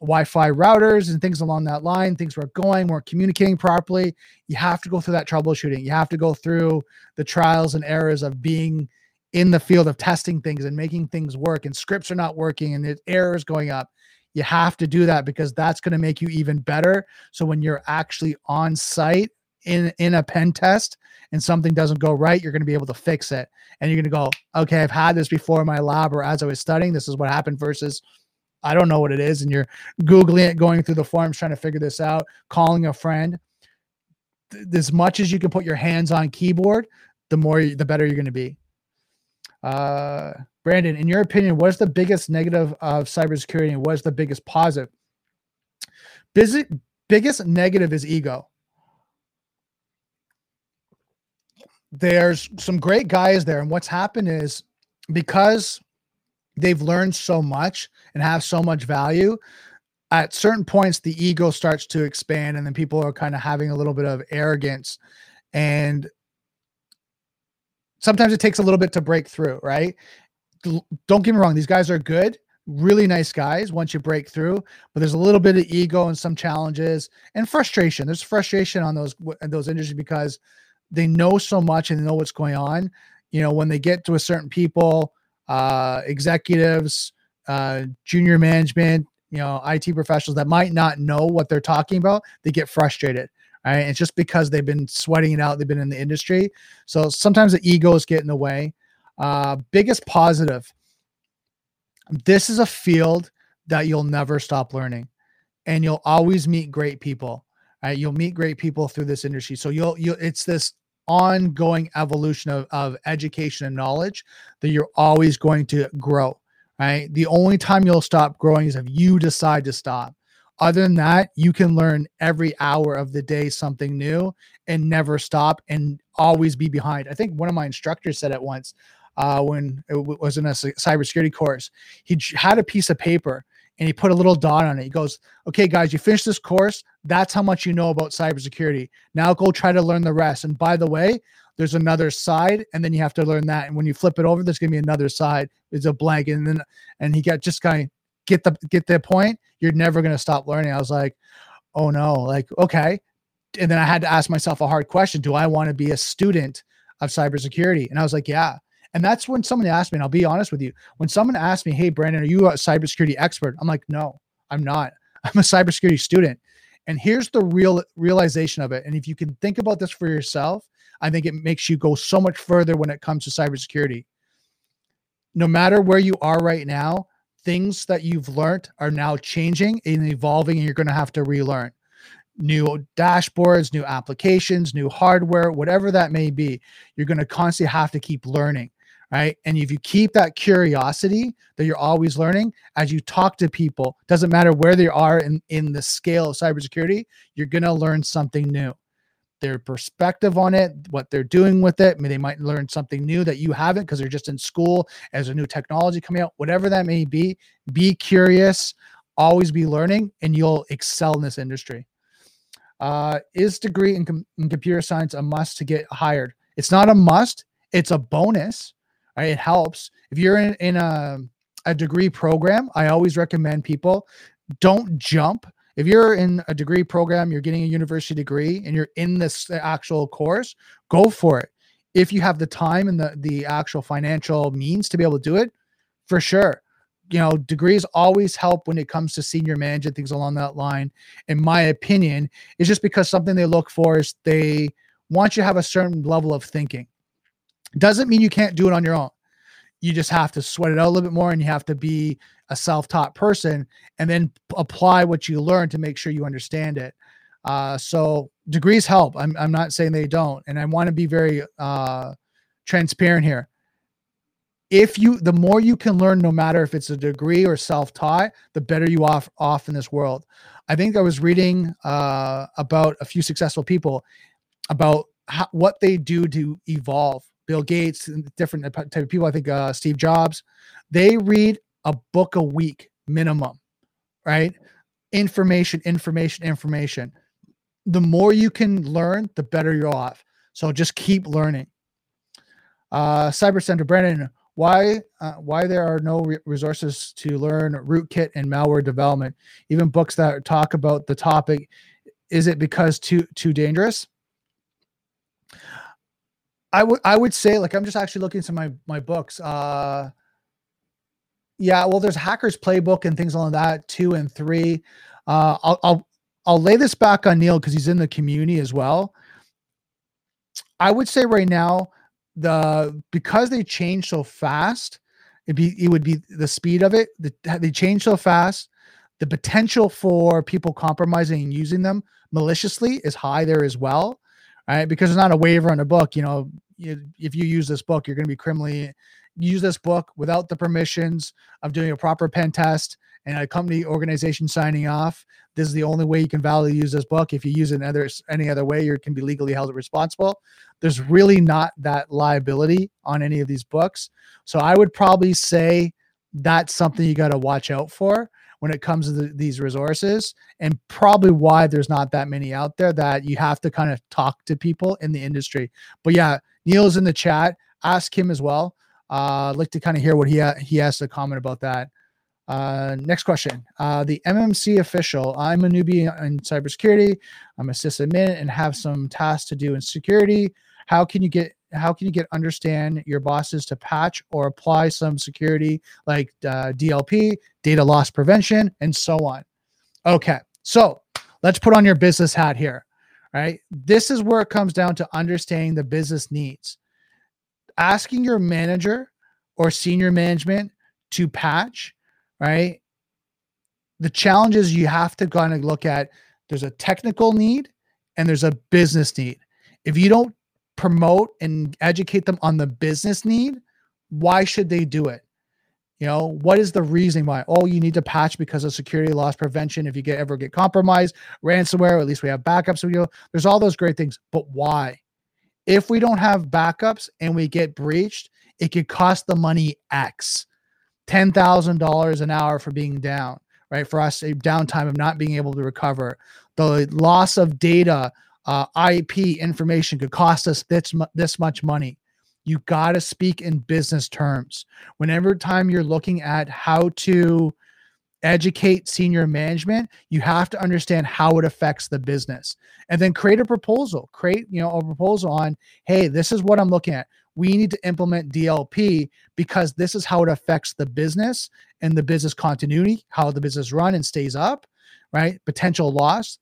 Wi-Fi routers and things along that line, things weren't going, weren't communicating properly. You have to go through that troubleshooting. You have to go through the trials and errors of being in the field of testing things and making things work and scripts are not working and there's errors going up. You have to do that because that's going to make you even better. So when you're actually on site in in a pen test and something doesn't go right, you're going to be able to fix it. And you're going to go, okay, I've had this before in my lab or as I was studying. This is what happened versus I don't know what it is. And you're Googling it, going through the forums, trying to figure this out, calling a friend. As much as you can put your hands on keyboard, the more, the better you're going to be. Uh, Brandon, in your opinion, what is the biggest negative of cybersecurity and what is the biggest positive? Busy, biggest negative is ego. There's some great guys there, and what's happened is because they've learned so much and have so much value at certain points the ego starts to expand and then people are kind of having a little bit of arrogance. And sometimes it takes a little bit to break through right? Don't get me wrong these guys are good really nice guys once you break through but there's a little bit of ego and some challenges and frustration. There's frustration on those those industries because they know so much and they know what's going on you know when they get to a certain people uh, executives, uh, junior management, you know, IT professionals that might not know what they're talking about, they get frustrated. Right. It's just because they've been sweating it out, they've been in the industry. So sometimes the egos get in the way. Uh, biggest positive this is a field that you'll never stop learning and you'll always meet great people. Right? You'll meet great people through this industry. So you'll you'll it's this ongoing evolution of, of education and knowledge that you're always going to grow right? The only time you'll stop growing is if you decide to stop. Other than that you can learn every hour of the day something new and never stop and always be behind. I think one of my instructors said it once uh, when it was in a cybersecurity course. He had a piece of paper and he put a little dot on it. He goes, "Okay, guys, you finished this course. That's how much you know about cybersecurity. Now go try to learn the rest. And by the way, there's another side, and then you have to learn that. And when you flip it over, there's gonna be another side. It's a blank, and then and he got just kind of get the get the point. You're never gonna stop learning. I was like, oh no, like okay. And then I had to ask myself a hard question: Do I want to be a student of cybersecurity? And I was like, yeah. And that's when someone asked me, and I'll be honest with you, when someone asked me, Hey, Brandon, are you a cybersecurity expert? I'm like, No, I'm not. I'm a cybersecurity student. And here's the real realization of it. And if you can think about this for yourself, I think it makes you go so much further when it comes to cybersecurity. No matter where you are right now, things that you've learned are now changing and evolving, and you're going to have to relearn new dashboards, new applications, new hardware, whatever that may be. You're going to constantly have to keep learning right? And if you keep that curiosity that you're always learning as you talk to people, doesn't matter where they are in, in the scale of cybersecurity, you're going to learn something new. Their perspective on it, what they're doing with it. I mean, they might learn something new that you haven't because they're just in school as a new technology coming out, whatever that may be. Be curious, always be learning, and you'll excel in this industry. Uh, is degree in, com- in computer science a must to get hired? It's not a must, it's a bonus Right? It helps. If you're in, in a, a degree program, I always recommend people don't jump. If you're in a degree program, you're getting a university degree and you're in this actual course, go for it. If you have the time and the, the actual financial means to be able to do it, for sure. You know, degrees always help when it comes to senior management, things along that line. In my opinion, is just because something they look for is they want you to have a certain level of thinking Doesn't mean you can't do it on your own. You just have to sweat it out a little bit more and you have to be a self taught person and then apply what you learn to make sure you understand it. Uh, so degrees help. I'm, I'm not saying they don't. And I want to be very uh, transparent here. If you, the more you can learn, no matter if it's a degree or self taught, the better you off off in this world. I think I was reading uh, about a few successful people about how, what they do to evolve. Bill Gates and different type of people. I think uh, Steve Jobs. They read a book a week minimum, right? Information, information, information the more you can learn, the better you're off. So just keep learning. Uh, Cyber Center, Brandon, why uh, why there are no re- resources to learn rootkit and malware development, even books that talk about the topic? Is it because too too dangerous? I would I would say like I'm just actually looking to my my books. Uh, yeah, well, there's Hackers Playbook and things like that, two and three. Uh, I'll, I'll I'll lay this back on Neil because he's in the community as well. I would say right now, the because they change so fast, it be it would be the speed of it. The, they change so fast. The potential for people compromising and using them maliciously is high there as well, right? Because it's not a waiver on a book. You know, you, if you use this book, you're going to be criminally use this book without the permissions of doing a proper pen test and a company organization signing off. This is the only way you can validly use this book. If you use it other, any other way, you can be legally held responsible. There's really not that liability on any of these books. So I would probably say that's something you got to watch out for when it comes to the, these resources and probably why there's not that many out there that you have to kind of talk to people in the industry. But yeah, Neil's in the chat. Ask him as well. Uh, I'd like to kind of hear what he ha- he has to comment about that. Uh, next question. Uh, the MMC official. I'm a newbie in cybersecurity. I'm a sysadmin and have some tasks to do in security. How can you get how can you get understand your bosses to patch or apply some security like uh, DLP, data loss prevention, and so on? Okay, so let's put on your business hat here. Right, this is where it comes down to understanding the business needs. Asking your manager or senior management to patch right? The challenge is you have to kind of look at there's a technical need and there's a business need. If you don't promote and educate them on the business need, why should they do it? You know, what is the reason why? Oh, you need to patch because of security loss prevention. If you get ever get compromised, ransomware, at least we have backups. You know, there's all those great things. But why? If we don't have backups and we get breached, it could cost the money X. $10,000 an hour for being down, right? For us, a downtime of not being able to recover. The loss of data, uh, IP information could cost us this, this much money. You got to speak in business terms. Whenever time you're looking at how to educate senior management, you have to understand how it affects the business and then create a proposal. Create, you know, a proposal on, hey, this is what I'm looking at we need to implement DLP because this is how it affects the business and the business continuity, how the business run and stays up, right? Potential loss.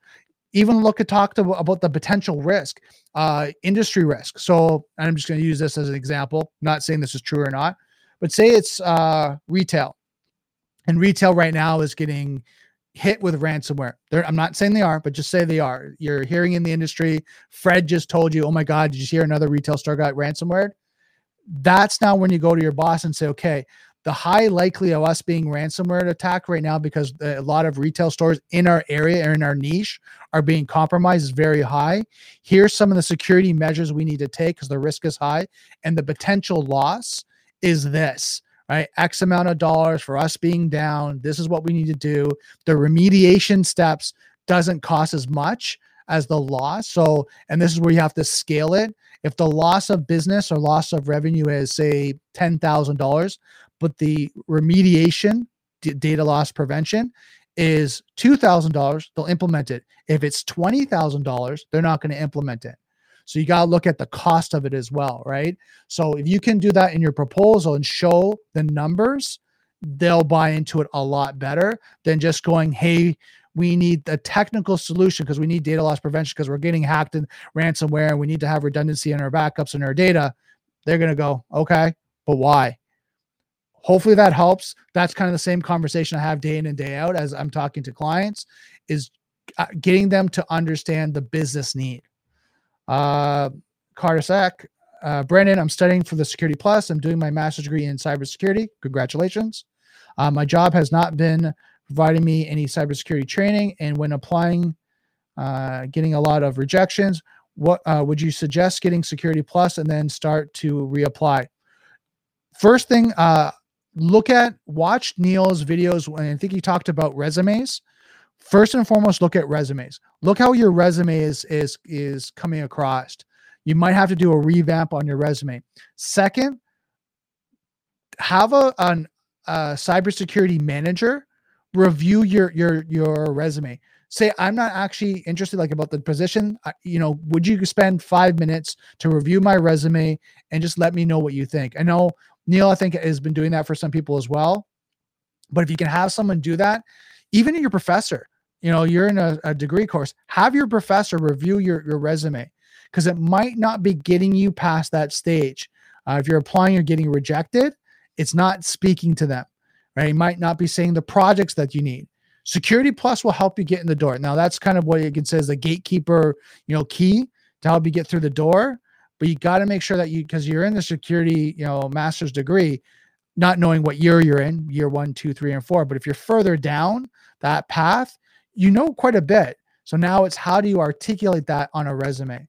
Even look at talk about the potential risk, uh, industry risk. So I'm just going to use this as an example. not saying this is true or not, but say it's uh, retail, and retail right now is getting hit with ransomware. They're, I'm not saying they are, but just say they are. You're hearing in the industry. Fred just told you, "Oh my God, did you hear another retail store got ransomware?" that's now when you go to your boss and say, okay, the high likely of us being ransomware attack right now because a lot of retail stores in our area or in our niche are being compromised is very high. Here's some of the security measures we need to take because the risk is high and the potential loss is this right? X amount of dollars for us being down. This is what we need to do. The remediation steps doesn't cost as much as the loss. So, and this is where you have to scale it if the loss of business or loss of revenue is say $10,000, but the remediation d- data loss prevention is $2,000, they'll implement it. If it's $20,000, they're not going to implement it. So you got to look at the cost of it as well, right? So if you can do that in your proposal and show the numbers, they'll buy into it a lot better than just going, hey, we need a technical solution because we need data loss prevention because we're getting hacked and ransomware and we need to have redundancy in our backups and our data they're going to go, okay, but why? Hopefully that helps. That's kind of the same conversation I have day in and day out as I'm talking to clients is uh, getting them to understand the business need. Uh, Carter Sack, uh, Brandon, I'm studying for the Security Plus. I'm doing my master's degree in cybersecurity. Congratulations. Uh, my job has not been providing me any cybersecurity training, and when applying, uh, getting a lot of rejections. What uh, would you suggest getting Security Plus and then start to reapply? First thing, uh, look at watch Neil's videos. When I think he talked about resumes. First and foremost, look at resumes. Look how your resume is is is coming across. You might have to do a revamp on your resume. Second, have a an a cybersecurity manager review your your your resume say i'm not actually interested like about the position you know would you spend five minutes to review my resume and just let me know what you think i know neil i think has been doing that for some people as well but if you can have someone do that even in your professor you know you're in a, a degree course have your professor review your, your resume because it might not be getting you past that stage uh, if you're applying you're getting rejected it's not speaking to them right? You might not be saying the projects that you need. Security Plus will help you get in the door. Now that's kind of what you can say is the gatekeeper, you know, key to help you get through the door. But you got to make sure that you, because you're in the security, you know, master's degree, not knowing what year you're in, year one, two, three, and four. But if you're further down that path, you know quite a bit. So now it's how do you articulate that on a resume?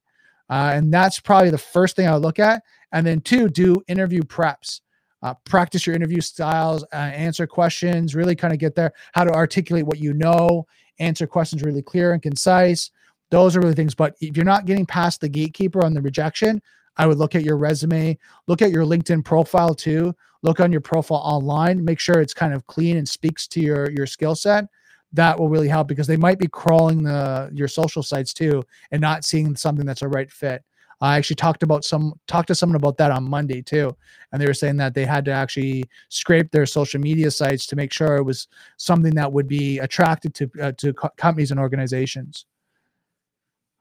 Uh, and that's probably the first thing I would look at. And then two, do interview preps uh, practice your interview styles, uh, answer questions, really kind of get there, how to articulate what you know, answer questions really clear and concise. Those are really things. But if you're not getting past the gatekeeper on the rejection, I would look at your resume, look at your LinkedIn profile too, look on your profile online, make sure it's kind of clean and speaks to your your skill set. That will really help because they might be crawling the your social sites too and not seeing something that's a right fit. I actually talked about some talked to someone about that on Monday too, and they were saying that they had to actually scrape their social media sites to make sure it was something that would be attracted to uh, to co- companies and organizations.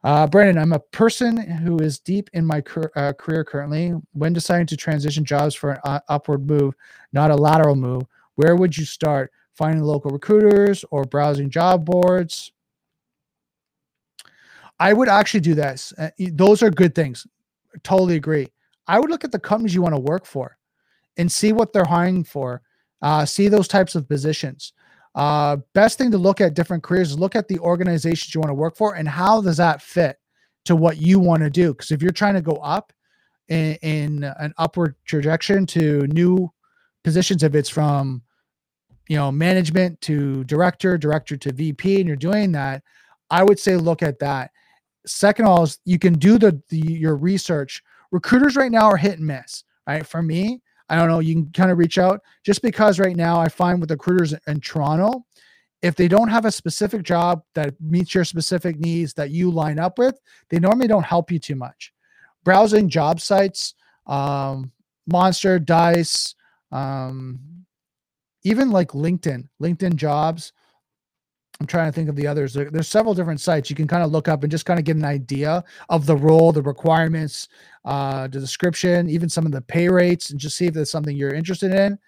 Uh, Brandon, I'm a person who is deep in my cur- uh, career currently. When deciding to transition jobs for an uh, upward move, not a lateral move, where would you start? Finding local recruiters or browsing job boards? I would actually do this. Uh, those are good things. Totally agree. I would look at the companies you want to work for and see what they're hiring for. Uh, see those types of positions. Uh, best thing to look at different careers is look at the organizations you want to work for and how does that fit to what you want to do. Because if you're trying to go up in, in an upward trajectory to new positions, if it's from you know management to director, director to VP, and you're doing that, I would say look at that Second all, is you can do the, the your research. Recruiters right now are hit and miss. Right. For me, I don't know. You can kind of reach out just because right now I find with recruiters in Toronto, if they don't have a specific job that meets your specific needs that you line up with, they normally don't help you too much. Browsing job sites, um, Monster, Dice, um, even like LinkedIn, LinkedIn jobs, I'm trying to think of the others. There, there's several different sites you can kind of look up and just kind of get an idea of the role, the requirements, uh, the description, even some of the pay rates, and just see if there's something you're interested in.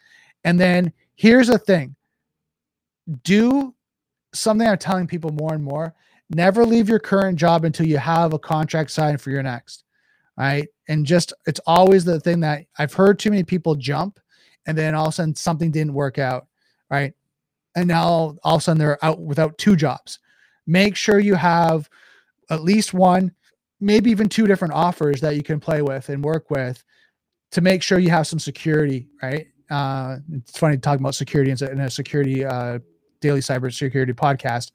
And then here's the thing do something I'm telling people more and more never leave your current job until you have a contract signed for your next. Right. And just it's always the thing that I've heard too many people jump and then all of a sudden something didn't work out. Right and now all of a sudden they're out without two jobs. Make sure you have at least one, maybe even two different offers that you can play with and work with to make sure you have some security, right? Uh, it's funny talking about security in a security uh, daily cybersecurity podcast,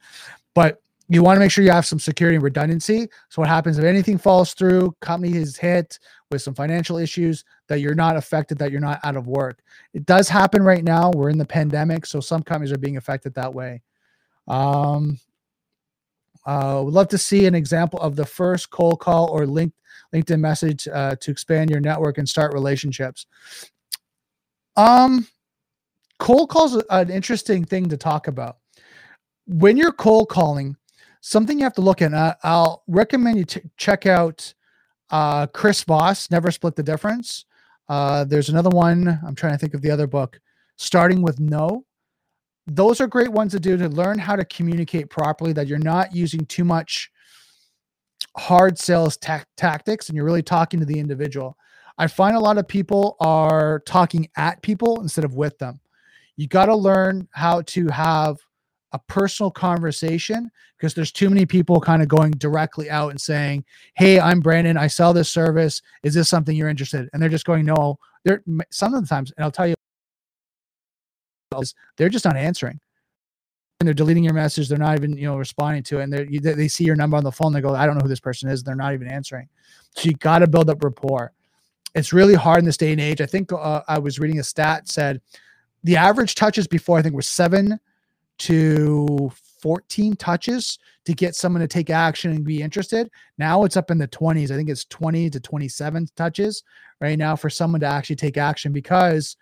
but you want to make sure you have some security and redundancy. So what happens if anything falls through, company is hit with some financial issues, that you're not affected, that you're not out of work. It does happen right now. We're in the pandemic, so some companies are being affected that way. Um, uh, would love to see an example of the first cold call or link, LinkedIn message uh, to expand your network and start relationships. Um, cold calls an interesting thing to talk about. When you're cold calling, something you have to look at. Uh, I'll recommend you to check out uh, Chris Voss, Never Split the Difference. Uh, there's another one. I'm trying to think of the other book. Starting with no. Those are great ones to do to learn how to communicate properly. That you're not using too much hard sales ta- tactics, and you're really talking to the individual. I find a lot of people are talking at people instead of with them. You got to learn how to have a personal conversation because there's too many people kind of going directly out and saying, "Hey, I'm Brandon. I sell this service. Is this something you're interested?" In? And they're just going, "No." They're some of the times, and I'll tell you, they're just not answering. And they're deleting your message. They're not even, you know, responding to it. And they they see your number on the phone. They go, "I don't know who this person is." They're not even answering. So you got to build up rapport. It's really hard in this day and age. I think uh, I was reading a stat said the average touches before I think were seven to 14 touches to get someone to take action and be interested. Now it's up in the 20s. I think it's 20 to 27 touches right now for someone to actually take action because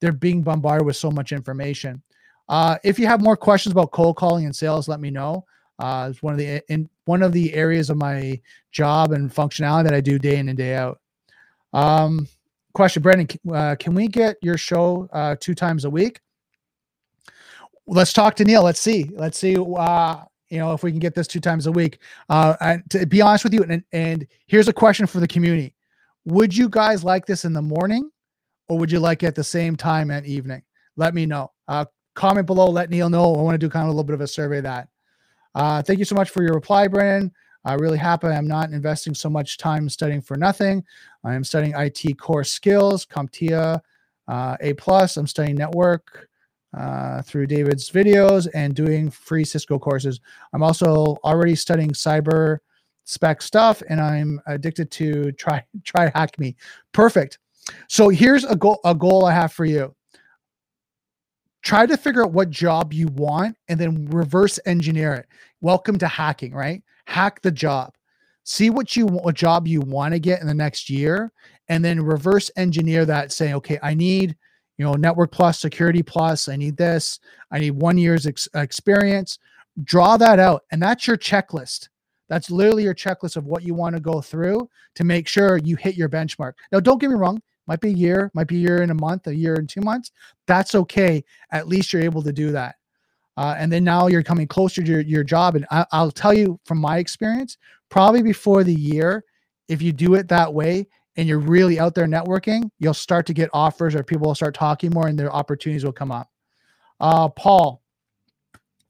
they're being bombarded with so much information. Uh, if you have more questions about cold calling and sales, let me know. Uh, it's one of the in one of the areas of my job and functionality that I do day in and day out. Um, question, Brendan, uh, can we get your show uh, two times a week? Let's talk to Neil. Let's see. Let's see. Uh, you know, if we can get this two times a week. Uh, and to be honest with you, and, and here's a question for the community: Would you guys like this in the morning, or would you like it at the same time at evening? Let me know. Uh, comment below. Let Neil know. I want to do kind of a little bit of a survey of that. Uh, thank you so much for your reply, Brandon. I'm really happy I'm not investing so much time studying for nothing. I am studying IT core skills, CompTIA uh, A plus. I'm studying network uh, through David's videos and doing free Cisco courses. I'm also already studying cyber spec stuff, and I'm addicted to try TryHackMe. Perfect. So here's a goal a goal I have for you. Try to figure out what job you want and then reverse engineer it. Welcome to hacking, right? Hack the job. See what you what job you want to get in the next year, and then reverse engineer that. Saying, okay, I need you know, network plus, security plus. I need this. I need one year's ex- experience. Draw that out. And that's your checklist. That's literally your checklist of what you want to go through to make sure you hit your benchmark. Now, don't get me wrong. Might be a year, might be a year in a month, a year in two months. That's okay. At least you're able to do that. Uh, and then now you're coming closer to your, your job. And I, I'll tell you from my experience, probably before the year, if you do it that way, and you're really out there networking, you'll start to get offers or people will start talking more and their opportunities will come up. Uh, Paul,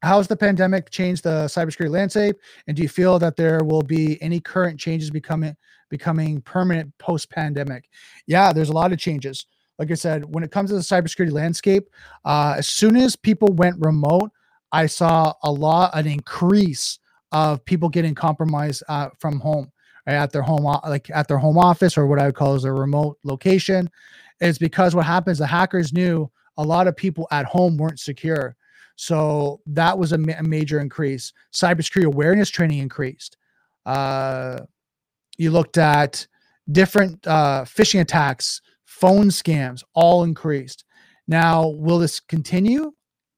how has the pandemic changed the cybersecurity landscape? And do you feel that there will be any current changes becoming becoming permanent post pandemic? Yeah, there's a lot of changes. Like I said, when it comes to the cybersecurity landscape, uh, as soon as people went remote, I saw a lot, an increase of people getting compromised uh, from home at their home like at their home office or what I would call as a remote location is because what happens the hackers knew a lot of people at home weren't secure. So that was a, ma- a major increase. Cybersecurity awareness training increased. Uh, you looked at different uh, phishing attacks, phone scams, all increased. Now, will this continue?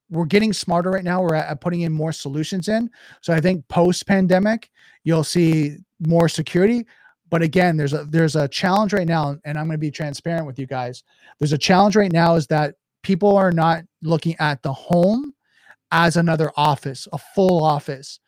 We're getting smarter right now. We're at, putting in more solutions in. So I think post pandemic, you'll see more security. But again, there's a there's a challenge right now, and I'm going to be transparent with you guys. There's a challenge right now is that people are not looking at the home as another office, a full office.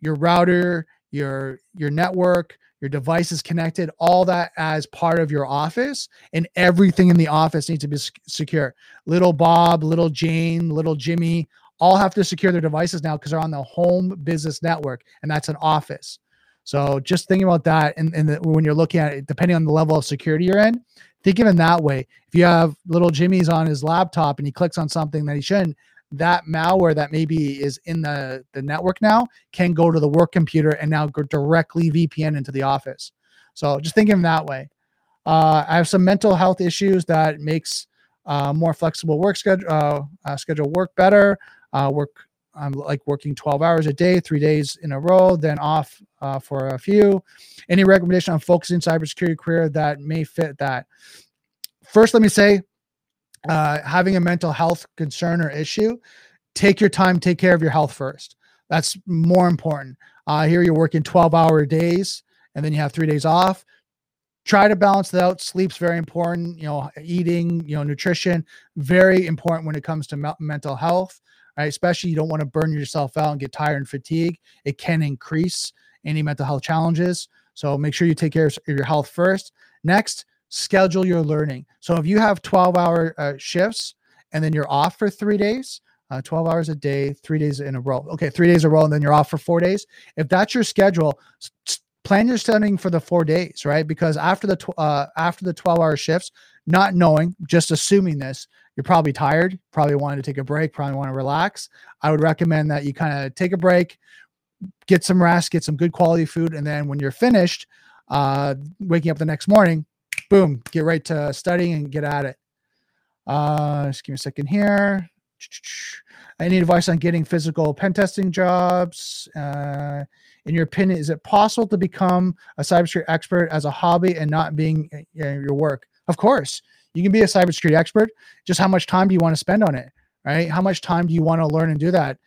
Your router, your your network, your device is connected, all that as part of your office, and everything in the office needs to be secure. Little Bob, little Jane, little Jimmy, all have to secure their devices now because they're on the home business network, and that's an office. So just thinking about that, and, and the, when you're looking at it, depending on the level of security you're in, think of it that way. If you have little Jimmy's on his laptop and he clicks on something that he shouldn't, that malware that maybe is in the, the network now can go to the work computer and now go directly VPN into the office. So just think of that way. Uh, I have some mental health issues that makes uh, more flexible work schedule uh, uh, schedule work better. Uh, work I'm like working 12 hours a day, three days in a row, then off uh, for a few. Any recommendation on focusing cybersecurity career that may fit that? First, let me say, uh, having a mental health concern or issue, take your time, take care of your health first. That's more important. Uh, here you're working 12 hour days and then you have three days off. try to balance that out. Sleep's very important. You know, eating, you know, nutrition, very important when it comes to me- mental health. Right, especially you don't want to burn yourself out and get tired and fatigue. It can increase any mental health challenges. So make sure you take care of your health first. Next, schedule your learning. So if you have 12 hour uh, shifts and then you're off for three days, uh, 12 hours a day, three days in a row. Okay, three days in a row, and then you're off for four days. If that's your schedule, plan your studying for the four days, right? Because after the tw- uh, after the 12 hour shifts, not knowing, just assuming this, you're probably tired, probably wanting to take a break, probably want to relax. I would recommend that you kind of take a break, get some rest, get some good quality food, and then when you're finished, uh, waking up the next morning, boom, get right to studying and get at it. Uh, just give me a second here. Any advice on getting physical pen testing jobs. Uh, in your opinion, is it possible to become a cybersecurity expert as a hobby and not being uh, your work? Of course, you can be a cybersecurity expert. Just how much time do you want to spend on it? Right? How much time do you want to learn and do that?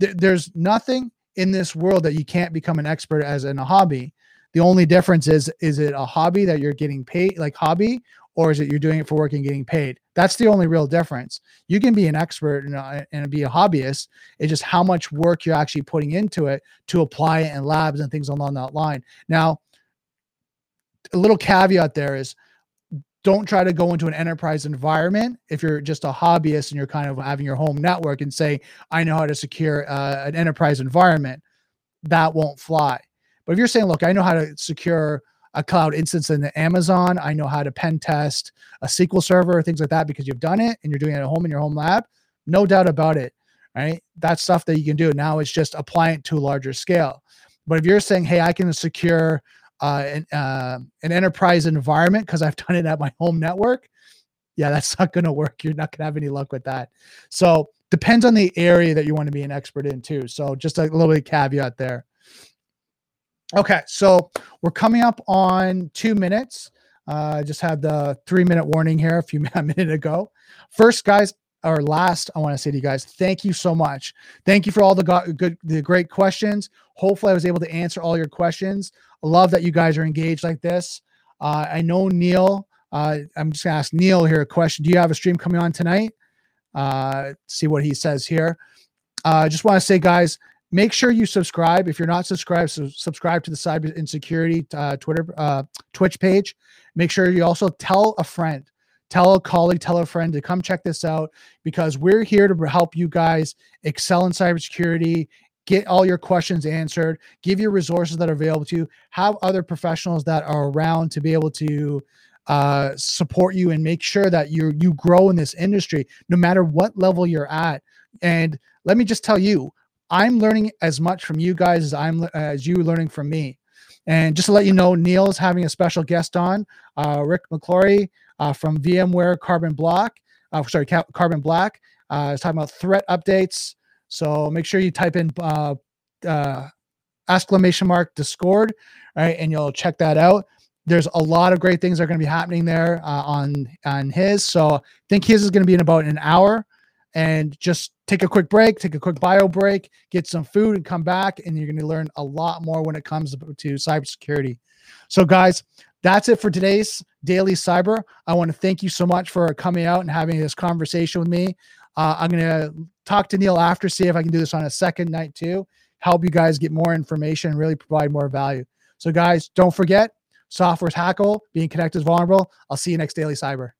Th- there's nothing in this world that you can't become an expert as in a hobby. The only difference is is it a hobby that you're getting paid like hobby or is it you're doing it for work and getting paid? That's the only real difference. You can be an expert and, uh, and be a hobbyist. It's just how much work you're actually putting into it to apply it in labs and things along that line. Now, a little caveat there is don't try to go into an enterprise environment if you're just a hobbyist and you're kind of having your home network and say, I know how to secure uh, an enterprise environment. That won't fly. But if you're saying, look, I know how to secure a cloud instance in the Amazon. I know how to pen test a SQL server, things like that, because you've done it and you're doing it at home in your home lab. No doubt about it. Right. That's stuff that you can do. Now it's just applying it to a larger scale. But if you're saying, hey, I can secure uh, an, uh, an enterprise environment because I've done it at my home network, yeah, that's not going to work. You're not going to have any luck with that. So depends on the area that you want to be an expert in too. So just a little bit caveat there. Okay, so we're coming up on two minutes. I uh, just had the three minute warning here a few a minute ago. First, guys, or last, I want to say to you guys, thank you so much. Thank you for all the go- good, the great questions. Hopefully, I was able to answer all your questions. I love that you guys are engaged like this. Uh, I know Neil. Uh, I'm just gonna ask Neil here a question. Do you have a stream coming on tonight? Uh, see what he says here. I uh, just want to say, guys, make sure you subscribe. If you're not subscribed, so subscribe to the Cyber Insecurity uh, Twitter, uh, Twitch page. Make sure you also tell a friend, tell a colleague, tell a friend to come check this out because we're here to help you guys excel in cybersecurity. Get all your questions answered, give you resources that are available to you, have other professionals that are around to be able to uh, support you and make sure that you you grow in this industry, no matter what level you're at. And let me just tell you, I'm learning as much from you guys as I'm as you learning from me. And just to let you know, Neil is having a special guest on, uh, Rick McClory uh, from VMware Carbon Block. Uh, sorry, Carbon Black. Uh, is talking about threat updates. So make sure you type in uh, uh, exclamation mark Discord, right, and you'll check that out. There's a lot of great things that are going to be happening there uh, on on his. So I think his is going to be in about an hour and just take a quick break, take a quick bio break, get some food, and come back. And you're going to learn a lot more when it comes to cybersecurity. So, guys, that's it for today's daily cyber. I want to thank you so much for coming out and having this conversation with me. Uh, I'm going to talk to Neil after, see if I can do this on a second night too, help you guys get more information, and really provide more value. So, guys, don't forget software's hackable, being connected is vulnerable. I'll see you next daily cyber.